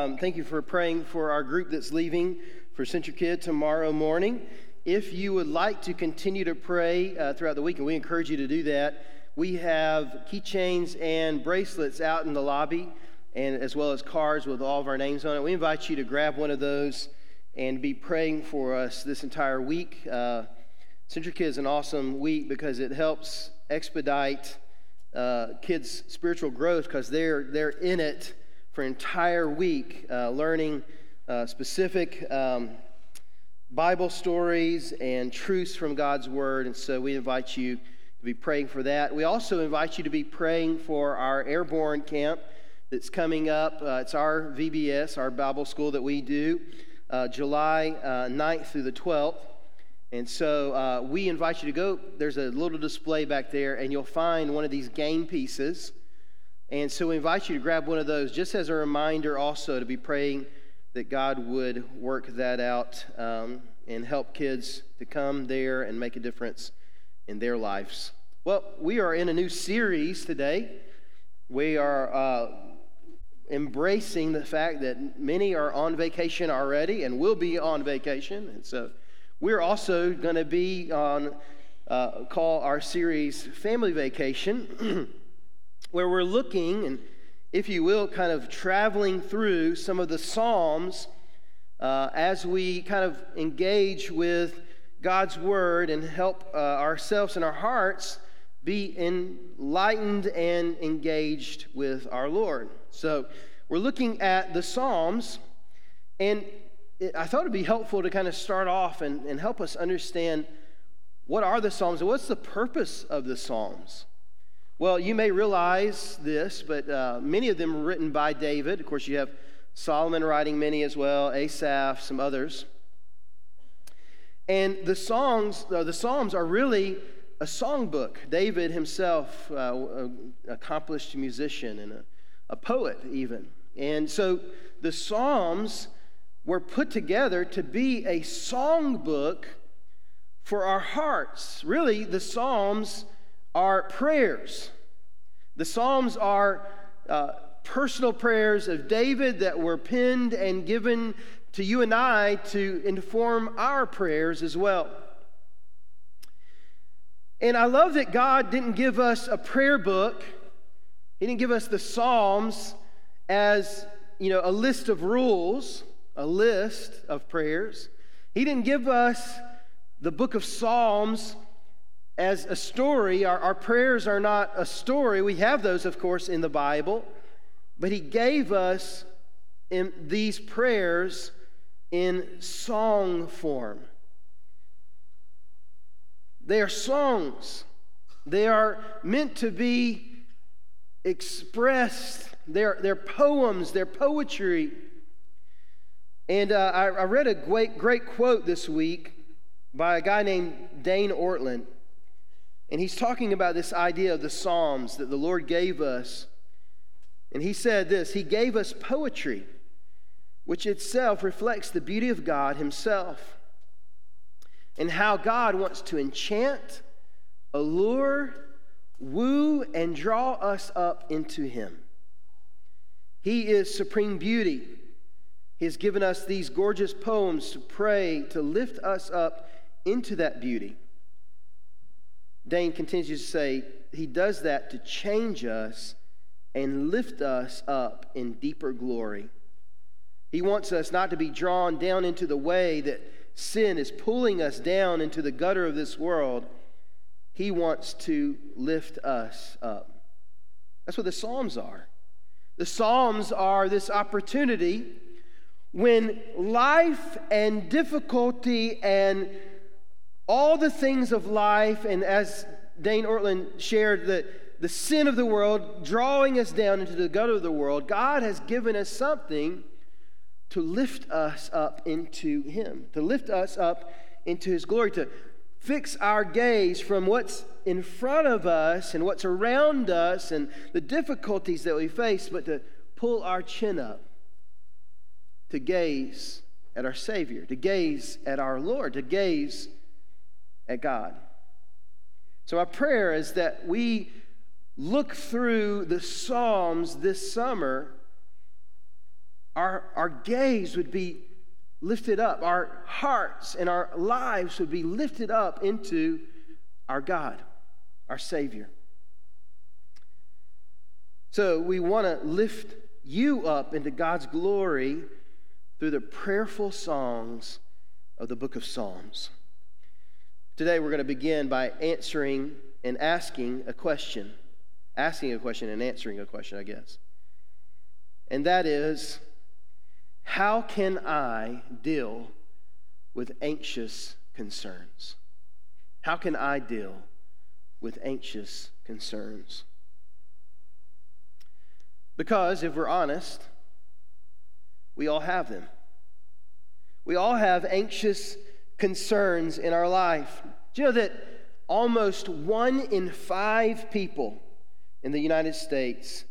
Um, thank you for praying for our group that's leaving for CentriKid tomorrow morning. If you would like to continue to pray uh, throughout the week, and we encourage you to do that, we have keychains and bracelets out in the lobby, and as well as cards with all of our names on it. We invite you to grab one of those and be praying for us this entire week. Uh, CentriKid is an awesome week because it helps expedite uh, kids' spiritual growth because they're they're in it for an entire week, uh, learning uh, specific um, Bible stories and truths from God's Word. And so we invite you to be praying for that. We also invite you to be praying for our airborne camp that's coming up. Uh, it's our VBS, our Bible school that we do, uh, July 9th through the 12th. And so uh, we invite you to go. There's a little display back there, and you'll find one of these game pieces. And so we invite you to grab one of those just as a reminder also to be praying that God would work that out um, and help kids to come there and make a difference in their lives. Well, we are in a new series today. We are uh, embracing the fact that many are on vacation already and will be on vacation. And so we're also going to be on, uh, call our series Family Vacation, where we're looking and, if you will, kind of traveling through some of the Psalms uh, as we kind of engage with God's Word and help uh, ourselves and our hearts be enlightened and engaged with our Lord. So we're looking at the Psalms, and I thought it'd be helpful to kind of start off and, and help us understand what are the Psalms and what's the purpose of the Psalms. Well, you may realize this, but uh, many of them were written by David. Of course, you have Solomon writing many as well, Asaph, some others. And the songs, uh, the Psalms are really a songbook. David himself, uh, accomplished musician and a, a poet, even. And so the Psalms were put together to be a songbook for our hearts. Really, the Psalms are prayers. The Psalms are uh, personal prayers of David that were penned and given to you and I to inform our prayers as well. And I love that God didn't give us a prayer book. He didn't give us the Psalms as, you know, a list of rules a list of prayers. He didn't give us the book of Psalms as a story. Our, our prayers are not a story. We have those, of course, in the Bible. But He gave us in these prayers in song form. They are songs. They are meant to be expressed. They're, they're poems, they're poetry. And uh, I, I, read a great, great quote this week by a guy named Dane Ortlund. And he's talking about this idea of the Psalms that the Lord gave us. And he said this He gave us poetry, which itself reflects the beauty of God Himself and how God wants to enchant, allure, woo, and draw us up into Him. He is supreme beauty. He has given us these gorgeous poems to pray, to lift us up into that beauty. Dane continues to say, He does that to change us and lift us up in deeper glory. He wants us not to be drawn down into the way that sin is pulling us down into the gutter of this world. He wants to lift us up. That's what the Psalms are. The Psalms are this opportunity when life and difficulty and all the things of life, and as Dane Ortlund shared, the, the sin of the world drawing us down into the gutter of the world, God has given us something to lift us up into Him, to lift us up into His glory, to fix our gaze from what's in front of us and what's around us and the difficulties that we face, but to pull our chin up to gaze at our Savior, to gaze at our Lord, to gaze at God. So, our prayer is that we look through the Psalms this summer our, our gaze would be lifted up, our hearts and our lives would be lifted up into our God, our Savior. So we want to lift you up into God's glory through the prayerful songs of the book of Psalms. Today we're going to begin by answering and asking a question. Asking a question and answering a question, I guess. And that is how can I deal with anxious concerns? How can I deal with anxious concerns? Because if we're honest, we all have them. We all have anxious concerns in our life. Do you know that almost one in five people in the United States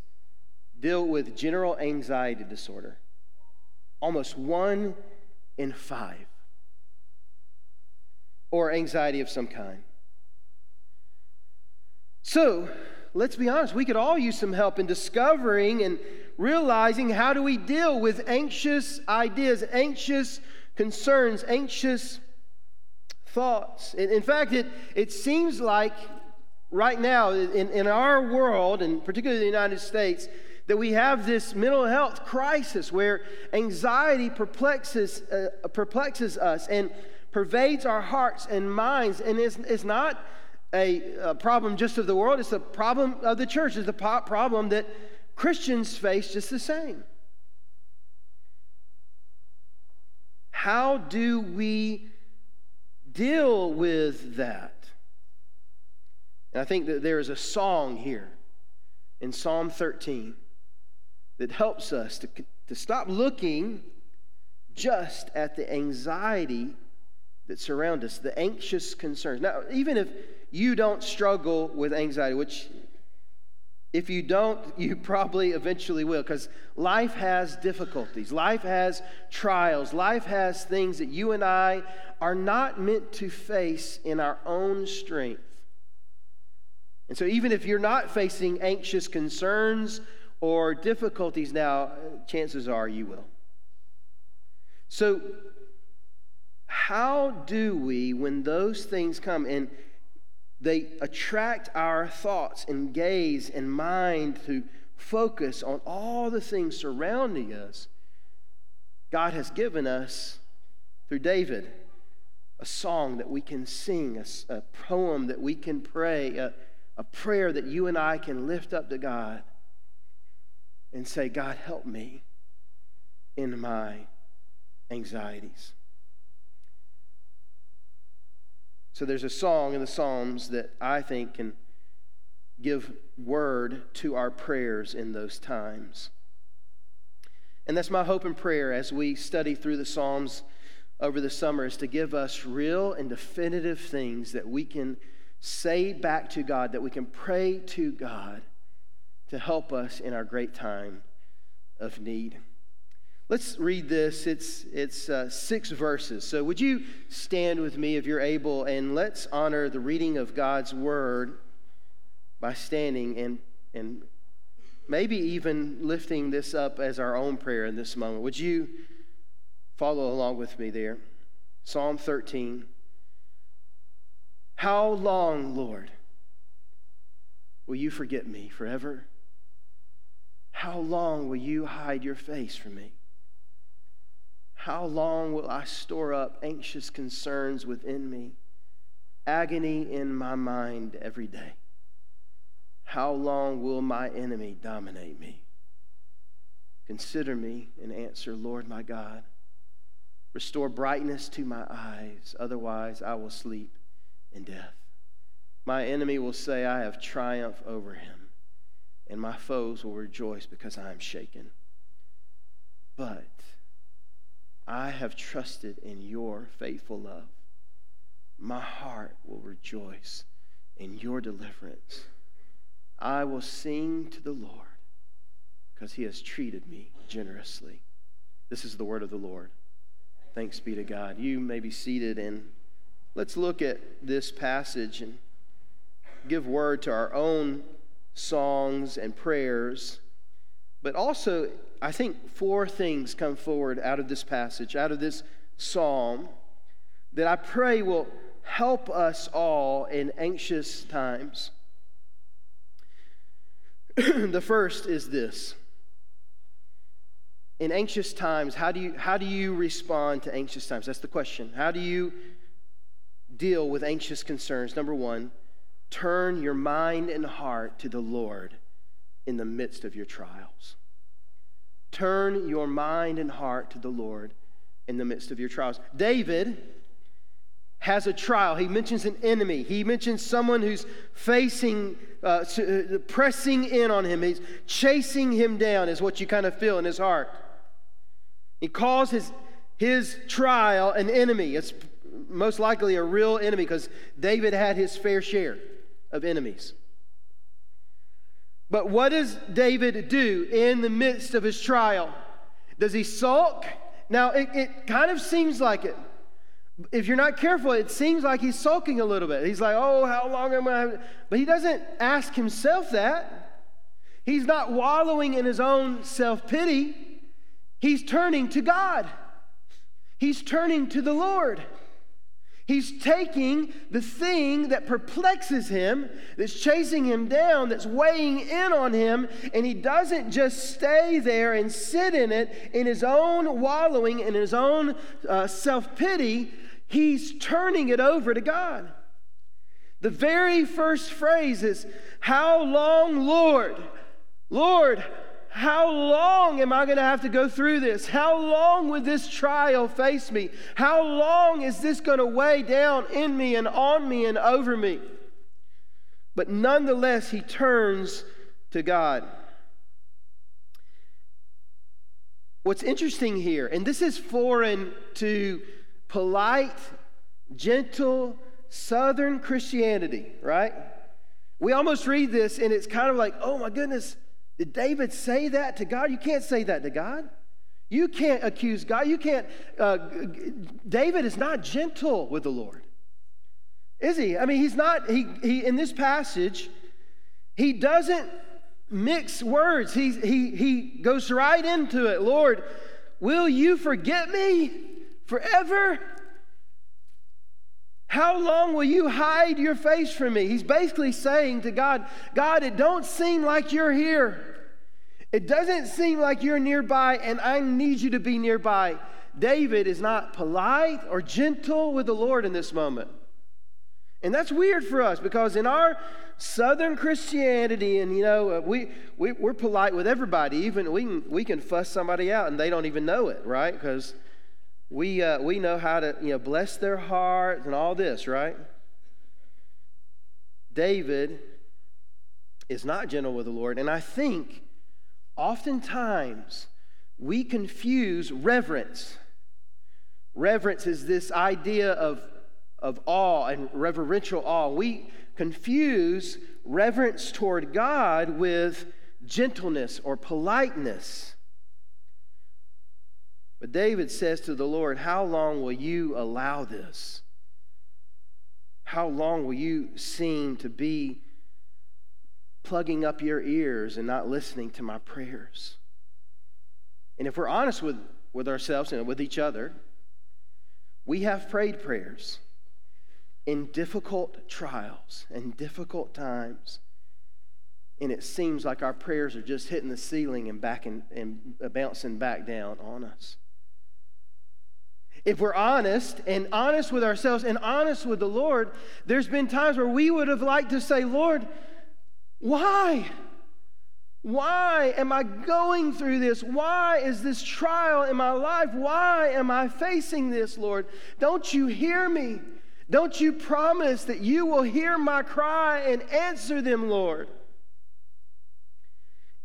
deal with general anxiety disorder? Almost one in five. Or anxiety of some kind. So, let's be honest, we could all use some help in discovering and realizing how do we deal with anxious ideas, anxious concerns, anxious thoughts. In, fact, it, it seems like right now in, in our world, and particularly the United States, that we have this mental health crisis where anxiety perplexes, uh, perplexes us and pervades our hearts and minds. And it's, it's not a, a, problem just of the world, it's a problem of the church. It's a problem that Christians face just the same. How do we deal with that? And I think that there is a song here in Psalm 13 that helps us to, to stop looking just at the anxiety that surround us, the anxious concerns. Now, even if you don't struggle with anxiety, which if you don't, you probably eventually will, because life has difficulties, life has trials, life has things that you and I are not meant to face in our own strength. And so, even if you're not facing anxious concerns or difficulties now, uh, chances are you will. So, how do we, when those things come, and they attract our thoughts and gaze and mind to focus on all the things surrounding us, God has given us through David a song that we can sing, a, a poem that we can pray, a, a prayer that you and I can lift up to God and say, God, help me in my anxieties. So there's a song in the Psalms that I think can give word to our prayers in those times. And that's my hope and prayer as we study through the Psalms over the summer is to give us real and definitive things that we can say back to God, that we can pray to God to help us in our great time of need. Let's read this. It's, it's uh, six verses. So, would you stand with me if you're able, and let's honor the reading of God's word by standing and, and maybe even lifting this up as our own prayer in this moment. Would you follow along with me there? Psalm 13. How long, Lord, will you forget me forever? How long will you hide your face from me? How long will I store up anxious concerns within me, agony in my mind every day? How long will my enemy dominate me? Consider me and answer, Lord my God. Restore brightness to my eyes, otherwise I will sleep in death. My enemy will say, I have triumphed over him, and my foes will rejoice because I am shaken. But I have trusted in your faithful love. My heart will rejoice in your deliverance. I will sing to the Lord because he has treated me generously. This is the word of the Lord. Thanks be to God. You may be seated and let's look at this passage and give word to our own songs and prayers But also, I think four things come forward out of this passage, out of this psalm, that I pray will help us all in anxious times. the first is this. In anxious times, how do, you, how do you respond to anxious times? That's the question. How do you deal with anxious concerns? Number one, turn your mind and heart to the Lord in the midst of your trials. Turn your mind and heart to the Lord in the midst of your trials. David has a trial. He mentions an enemy. He mentions someone who's facing, uh, uh, pressing in on him. He's chasing him down, is what you kind of feel in his heart. He calls his, his trial an enemy. It's most likely a real enemy because David had his fair share of enemies. But what does David do in the midst of his trial? Does he sulk? Now, it, it kind of seems like it. If you're not careful, it seems like he's sulking a little bit. He's like, oh, how long am I? But he doesn't ask himself that. He's not wallowing in his own self pity. He's turning to God, he's turning to the Lord. He's taking the thing that perplexes him, that's chasing him down, that's weighing in on him, and he doesn't just stay there and sit in it in his own wallowing, in his own uh, self pity. He's turning it over to God. The very first phrase is, How long, Lord? Lord, how long am I going to have to go through this? How long will this trial face me? How long is this going to weigh down in me and on me and over me? But nonetheless, he turns to God. What's interesting here, and this is foreign to polite, gentle, southern Christianity, right? We almost read this and it's kind of like, oh my goodness, did David say that to God? You can't say that to God. You can't accuse God. You can't. Uh, David is not gentle with the Lord, is he? I mean, he's not. He, he in this passage, he doesn't mix words. He, he, he goes right into it. Lord, will you forget me forever? How long will you hide your face from me? He's basically saying to God, God, it don't seem like you're here. It doesn't seem like you're nearby, and I need you to be nearby. David is not polite or gentle with the Lord in this moment. And that's weird for us because in our Southern Christianity, and you know, we, we, we're polite with everybody. Even we can, we can fuss somebody out and they don't even know it, right? Because we, uh, we know how to you know, bless their hearts and all this, right? David is not gentle with the Lord. And I think oftentimes we confuse reverence. Reverence is this idea of, of awe and reverential awe. We confuse reverence toward God with gentleness or politeness. But David says to the Lord, How long will you allow this? How long will you seem to be plugging up your ears and not listening to my prayers? And if we're honest with, with ourselves and with each other, we have prayed prayers in difficult trials and difficult times. And it seems like our prayers are just hitting the ceiling and, back and, and bouncing back down on us if we're honest and honest with ourselves and honest with the Lord, there's been times where we would have liked to say, Lord, why? Why am I going through this? Why is this trial in my life? Why am I facing this, Lord? Don't you hear me? Don't you promise that you will hear my cry and answer them, Lord?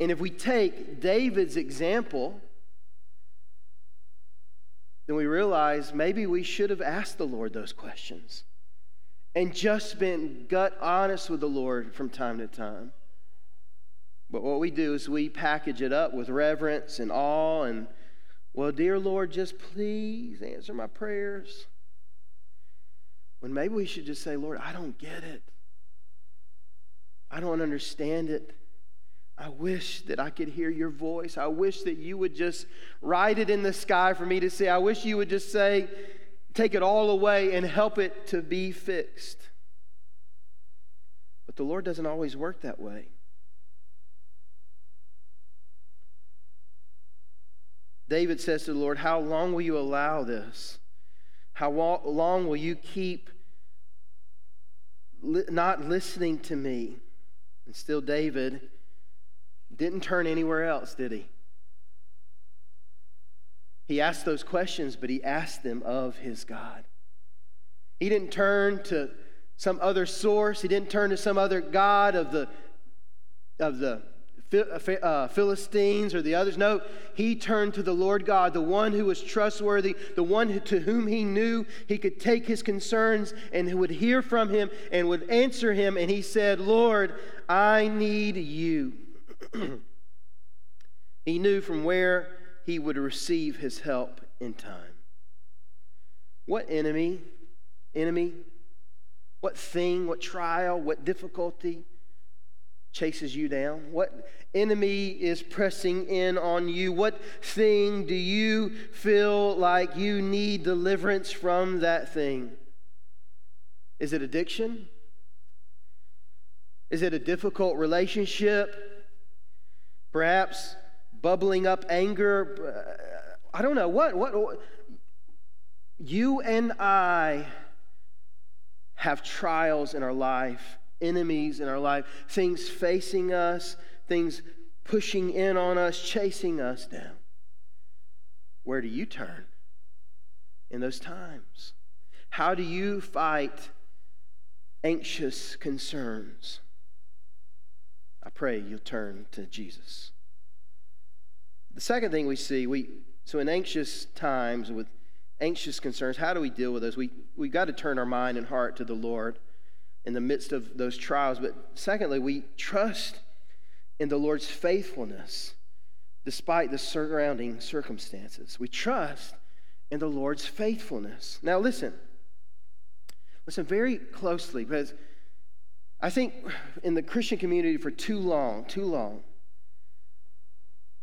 And if we take David's example, then we realize maybe we should have asked the Lord those questions and just been gut honest with the Lord from time to time. But what we do is we package it up with reverence and awe and, well, dear Lord, just please answer my prayers. When maybe we should just say, Lord, I don't get it. I don't understand it. I wish that I could hear your voice. I wish that you would just write it in the sky for me to see. I wish you would just say, take it all away and help it to be fixed. But the Lord doesn't always work that way. David says to the Lord, How long will you allow this? How long will you keep not listening to me? And still, David didn't turn anywhere else, did he? He asked those questions, but he asked them of his God. He didn't turn to some other source. He didn't turn to some other God of the, of the uh, Philistines or the others. No, he turned to the Lord God, the one who was trustworthy, the one to whom he knew he could take his concerns and who would hear from him and would answer him. And he said, Lord, I need you. he knew from where he would receive his help in time. What enemy, enemy, what thing, what trial, what difficulty chases you down? What enemy is pressing in on you? What thing do you feel like you need deliverance from that thing? Is it addiction? Is it a difficult relationship? Perhaps bubbling up anger. Uh, I don't know. What, what, what? You and I have trials in our life, enemies in our life, things facing us, things pushing in on us, chasing us down. Where do you turn in those times? How do you fight anxious concerns? I pray you'll turn to Jesus. The second thing we see, we so in anxious times with anxious concerns, how do we deal with those? We we got to turn our mind and heart to the Lord in the midst of those trials. But secondly, we trust in the Lord's faithfulness despite the surrounding circumstances. We trust in the Lord's faithfulness. Now listen. Listen very closely because I think in the Christian community for too long, too long,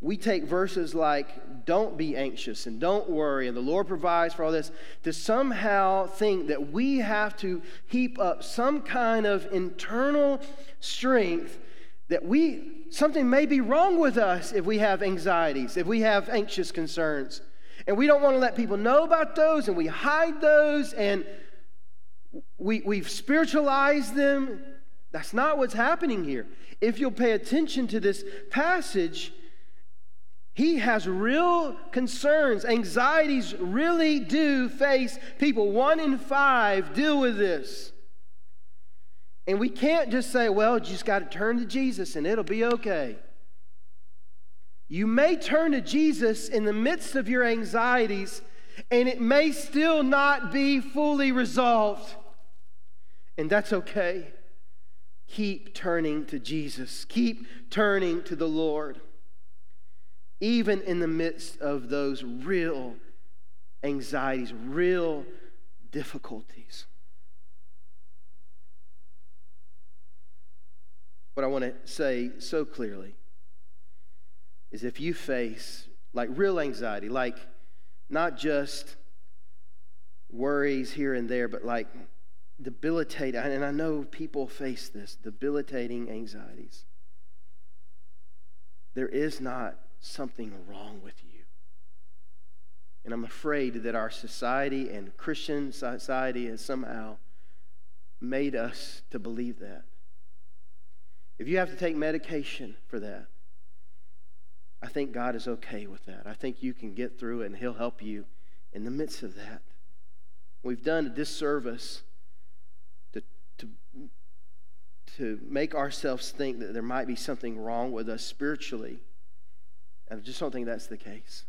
we take verses like, don't be anxious and don't worry, and the Lord provides for all this, to somehow think that we have to heap up some kind of internal strength that we, something may be wrong with us if we have anxieties, if we have anxious concerns. And we don't want to let people know about those, and we hide those, and we, we've spiritualized them that's not what's happening here. If you'll pay attention to this passage, he has real concerns. Anxieties really do face people. One in five deal with this. And we can't just say, well, you just got to turn to Jesus and it'll be okay. You may turn to Jesus in the midst of your anxieties, and it may still not be fully resolved. And that's okay. Keep turning to Jesus. Keep turning to the Lord. Even in the midst of those real anxieties, real difficulties. What I want to say so clearly is if you face like real anxiety, like not just worries here and there, but like debilitating, and I know people face this debilitating anxieties. There is not something wrong with you. And I'm afraid that our society and Christian society has somehow made us to believe that. If you have to take medication for that, I think God is okay with that. I think you can get through it and He'll help you in the midst of that. We've done a disservice to make ourselves think that there might be something wrong with us spiritually. And I just don't think that's the case.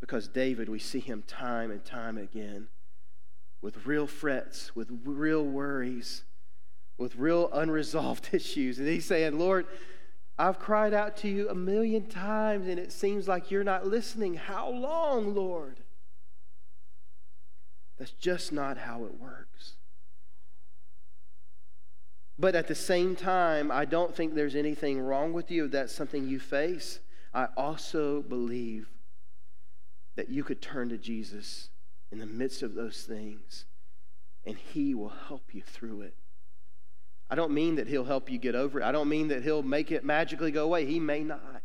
Because David, we see him time and time again with real frets, with real worries, with real unresolved issues. And he's saying, Lord, I've cried out to you a million times and it seems like you're not listening. How long, Lord? That's just not how it works. But at the same time, I don't think there's anything wrong with you if that's something you face. I also believe that you could turn to Jesus in the midst of those things and he will help you through it. I don't mean that he'll help you get over it. I don't mean that he'll make it magically go away. He may not.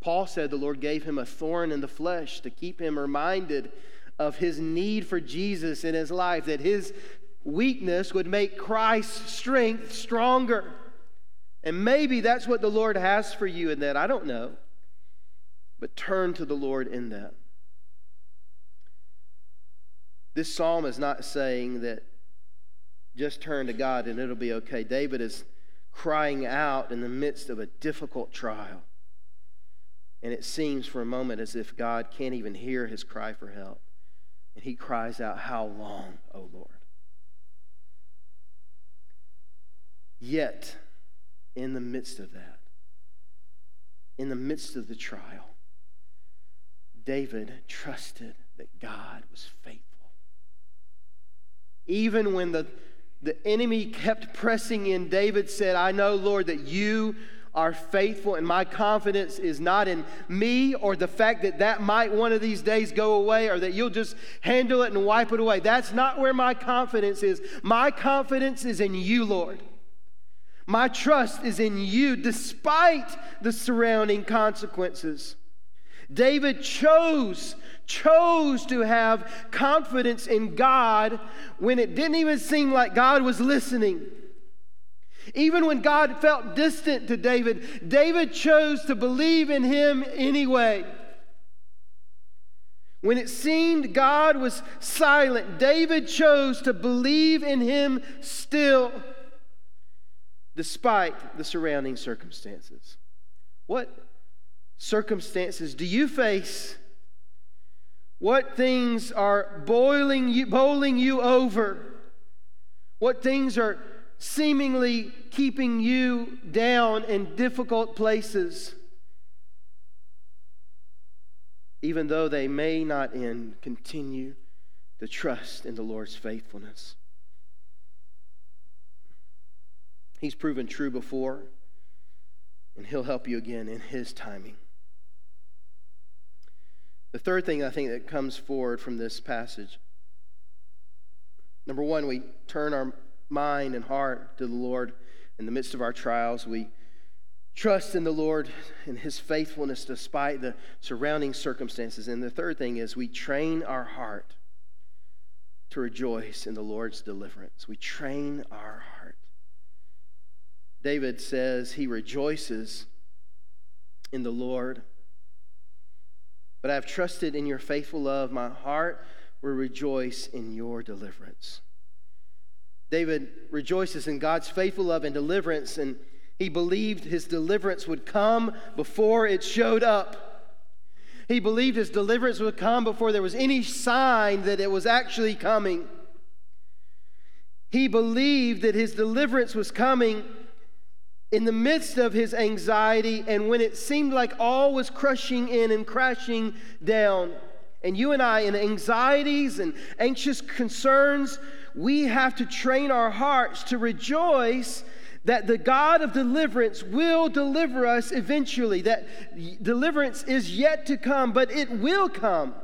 Paul said the Lord gave him a thorn in the flesh to keep him reminded of his need for Jesus in his life, that his weakness would make Christ's strength stronger. And maybe that's what the Lord has for you in that. I don't know. But turn to the Lord in that. This psalm is not saying that just turn to God and it'll be okay. David is crying out in the midst of a difficult trial. And it seems for a moment as if God can't even hear his cry for help. And he cries out, How long, O Lord? Yet, in the midst of that, in the midst of the trial, David trusted that God was faithful. Even when the, the enemy kept pressing in, David said, I know, Lord, that you are faithful, and my confidence is not in me or the fact that that might one of these days go away or that you'll just handle it and wipe it away. That's not where my confidence is. My confidence is in you, Lord. My trust is in you despite the surrounding consequences. David chose chose to have confidence in God when it didn't even seem like God was listening. Even when God felt distant to David, David chose to believe in him anyway. When it seemed God was silent, David chose to believe in him still, despite the surrounding circumstances. What circumstances do you face what things are boiling you, bowling you over? What things are seemingly keeping you down in difficult places? Even though they may not end, continue to trust in the Lord's faithfulness. He's proven true before, and He'll help you again in His timing. The third thing I think that comes forward from this passage number one, we turn our mind and heart to the Lord in the midst of our trials. We trust in the Lord and His faithfulness despite the surrounding circumstances. And the third thing is we train our heart to rejoice in the Lord's deliverance. We train our heart. David says he rejoices in the Lord. But I have trusted in your faithful love. My heart will rejoice in your deliverance. David rejoices in God's faithful love and deliverance, and he believed his deliverance would come before it showed up. He believed his deliverance would come before there was any sign that it was actually coming. He believed that his deliverance was coming in the midst of his anxiety and when it seemed like all was crushing in and crashing down. And you and I, in anxieties and anxious concerns, we have to train our hearts to rejoice that the God of deliverance will deliver us eventually, that deliverance is yet to come, but it will come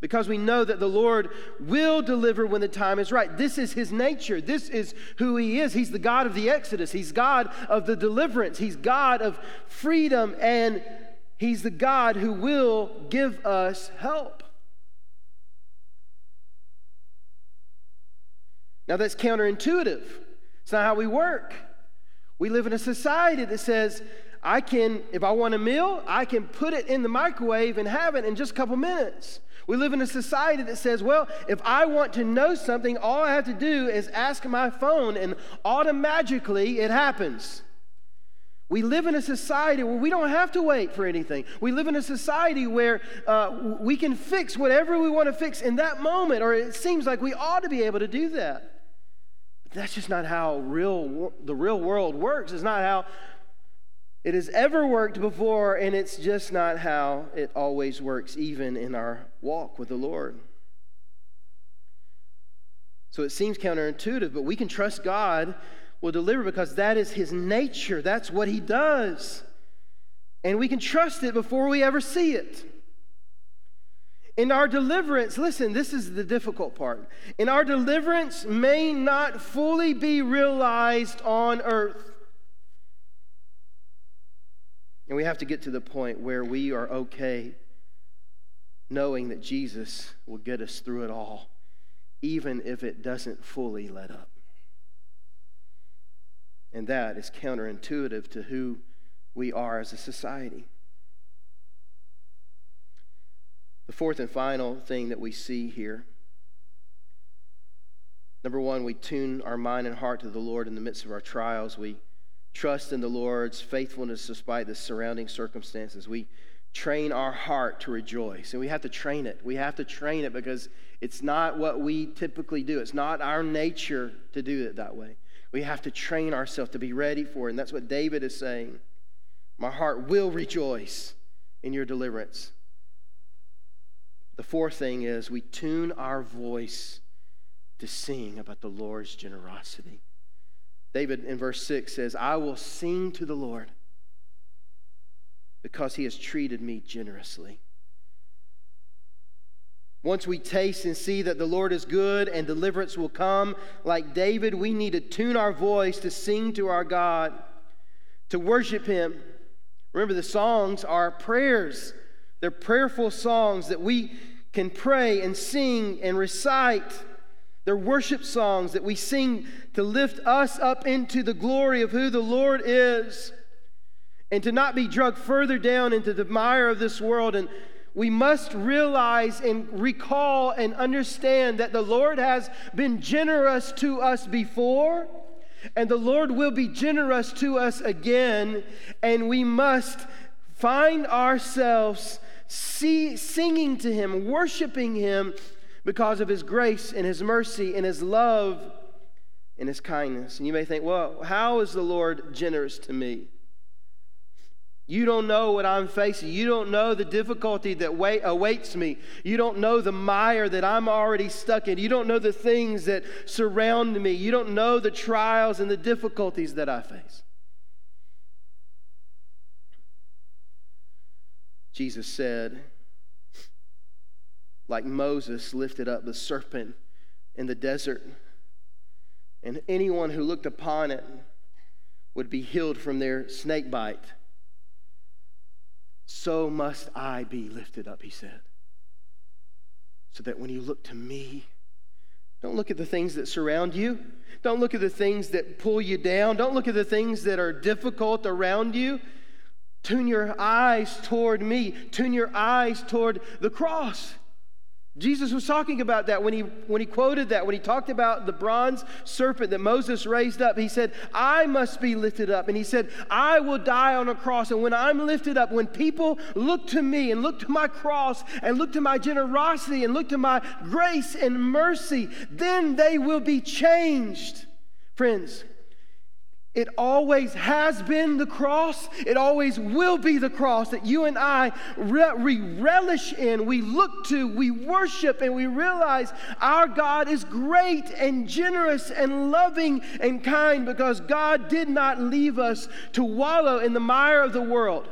because we know that the Lord will deliver when the time is right. This is his nature. This is who he is. He's the God of the Exodus, he's God of the deliverance, he's God of freedom, and he's the God who will give us help. Now, that's counterintuitive. It's not how we work. We live in a society that says, I can, if I want a meal, I can put it in the microwave and have it in just a couple minutes. We live in a society that says, well, if I want to know something, all I have to do is ask my phone and automatically it happens. We live in a society where we don't have to wait for anything. We live in a society where uh, we can fix whatever we want to fix in that moment, or it seems like we ought to be able to do that. But that's just not how real, the real world works. It's not how it has ever worked before, and it's just not how it always works, even in our walk with the Lord. So it seems counterintuitive, but we can trust God will deliver because that is his nature. That's what he does. And we can trust it before we ever see it. In our deliverance, listen, this is the difficult part. In our deliverance may not fully be realized on earth. And we have to get to the point where we are okay knowing that Jesus will get us through it all, even if it doesn't fully let up. And that is counterintuitive to who we are as a society. The fourth and final thing that we see here number one, we tune our mind and heart to the Lord in the midst of our trials. We trust in the Lord's faithfulness despite the surrounding circumstances. We train our heart to rejoice. And we have to train it. We have to train it because it's not what we typically do, it's not our nature to do it that way. We have to train ourselves to be ready for it. And that's what David is saying. My heart will rejoice in your deliverance. The fourth thing is we tune our voice to sing about the Lord's generosity. David in verse 6 says, I will sing to the Lord because he has treated me generously. Once we taste and see that the Lord is good and deliverance will come, like David, we need to tune our voice to sing to our God, to worship Him. Remember, the songs are prayers, they're prayerful songs that we can pray and sing and recite. They're worship songs that we sing to lift us up into the glory of who the Lord is and to not be drugged further down into the mire of this world. And we must realize and recall and understand that the Lord has been generous to us before, and the Lord will be generous to us again, and we must find ourselves see, singing to Him, worshiping Him because of His grace and His mercy and His love and His kindness. And you may think, well, how is the Lord generous to me? You don't know what I'm facing. You don't know the difficulty that wait, awaits me. You don't know the mire that I'm already stuck in. You don't know the things that surround me. You don't know the trials and the difficulties that I face. Jesus said, like Moses lifted up the serpent in the desert, and anyone who looked upon it would be healed from their snake bite so must I be lifted up, he said. So that when you look to me, don't look at the things that surround you. Don't look at the things that pull you down. Don't look at the things that are difficult around you. Tune your eyes toward me. Tune your eyes toward the cross. Jesus was talking about that when he, when he quoted that, when he talked about the bronze serpent that Moses raised up. He said, I must be lifted up. And he said, I will die on a cross. And when I'm lifted up, when people look to me and look to my cross and look to my generosity and look to my grace and mercy, then they will be changed. Friends, it always has been the cross. It always will be the cross that you and I re- relish in, we look to, we worship, and we realize our God is great and generous and loving and kind because God did not leave us to wallow in the mire of the world.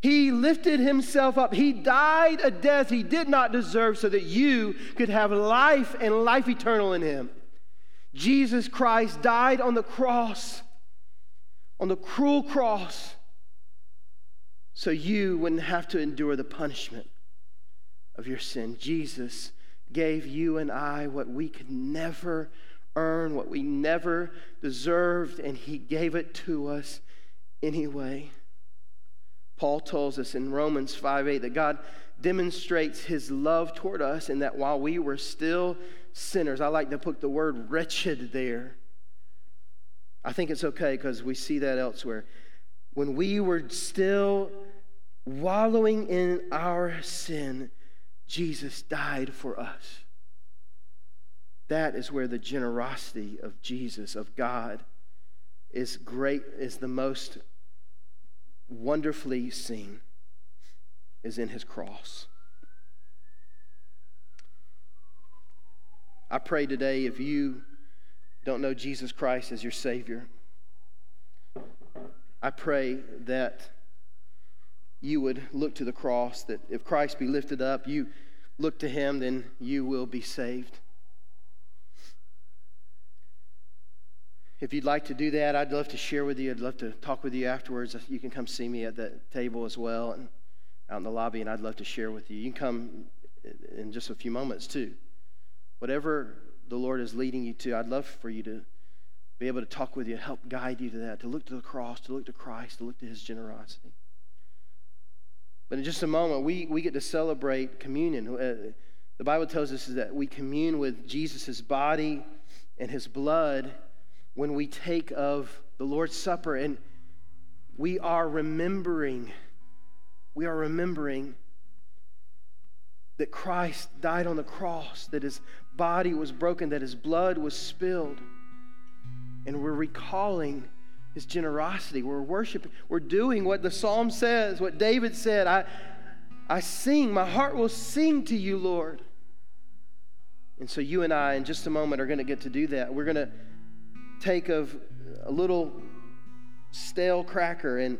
He lifted himself up. He died a death he did not deserve so that you could have life and life eternal in him. Jesus Christ died on the cross, on the cruel cross, so you wouldn't have to endure the punishment of your sin. Jesus gave you and I what we could never earn, what we never deserved, and He gave it to us anyway. Paul tells us in Romans 5 8 that God demonstrates His love toward us, and that while we were still sinners. I like to put the word wretched there. I think it's okay because we see that elsewhere. When we were still wallowing in our sin, Jesus died for us. That is where the generosity of Jesus, of God, is great, is the most wonderfully seen, is in his cross. I pray today if you don't know Jesus Christ as your Savior, I pray that you would look to the cross, that if Christ be lifted up, you look to him, then you will be saved. If you'd like to do that, I'd love to share with you. I'd love to talk with you afterwards. You can come see me at that table as well and out in the lobby, and I'd love to share with you. You can come in just a few moments too. Whatever the Lord is leading you to, I'd love for you to be able to talk with you, help guide you to that, to look to the cross, to look to Christ, to look to his generosity. But in just a moment, we, we get to celebrate communion. Uh, the Bible tells us that we commune with Jesus' body and his blood when we take of the Lord's Supper. And we are remembering, we are remembering that Christ died on the cross, that his body was broken, that his blood was spilled. And we're recalling his generosity. We're worshiping. We're doing what the psalm says, what David said. I, I sing, my heart will sing to you, Lord. And so you and I, in just a moment, are going to get to do that. We're going to take of a little stale cracker and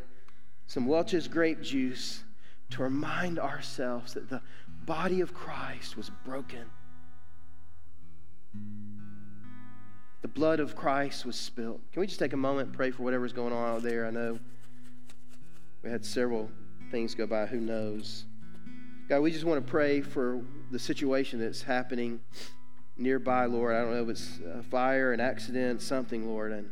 some Welch's grape juice to remind ourselves that the body of Christ was broken the blood of Christ was spilled. Can we just take a moment and pray for whatever's going on out there? I know we had several things go by. Who knows? God, we just want to pray for the situation that's happening nearby, Lord. I don't know if it's a fire, an accident, something, Lord. And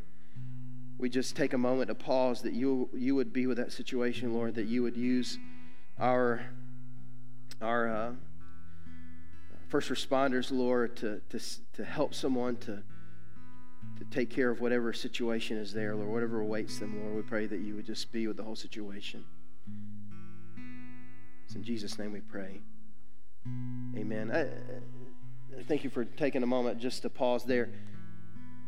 we just take a moment to pause that you, you would be with that situation, Lord, that you would use our, our uh, first responders, Lord, to, to, to help someone to to take care of whatever situation is there, Lord, whatever awaits them, Lord. We pray that you would just be with the whole situation. It's in Jesus' name we pray. Amen. I, thank you for taking a moment just to pause there.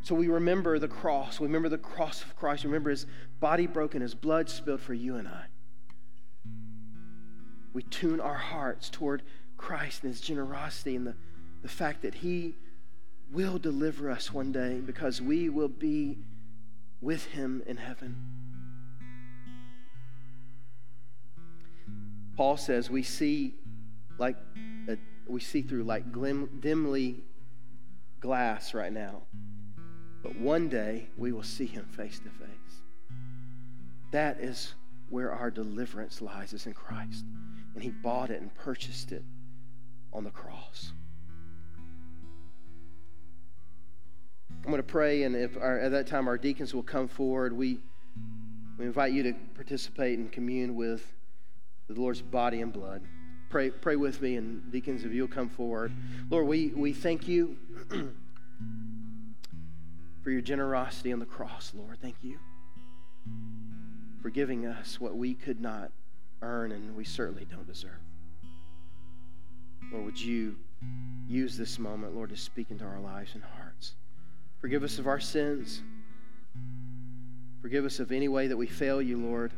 So we remember the cross. We remember the cross of Christ. We remember his body broken, his blood spilled for you and I. We tune our hearts toward Christ and his generosity and the, the fact that he will deliver us one day because we will be with him in heaven. Paul says we see like a, we see through like glim, dimly glass right now. But one day we will see him face to face. That is where our deliverance lies is in Christ. And he bought it and purchased it on the cross. I'm going to pray, and if our, at that time our deacons will come forward, we, we invite you to participate and commune with the Lord's body and blood. Pray, pray with me, and deacons, if you'll come forward. Lord, we, we thank you for your generosity on the cross, Lord. Thank you for giving us what we could not earn and we certainly don't deserve. Lord, would you use this moment, Lord, to speak into our lives and hearts? Forgive us of our sins. Forgive us of any way that we fail you, Lord.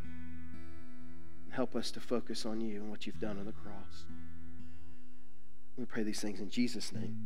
Help us to focus on you and what you've done on the cross. We pray these things in Jesus' name.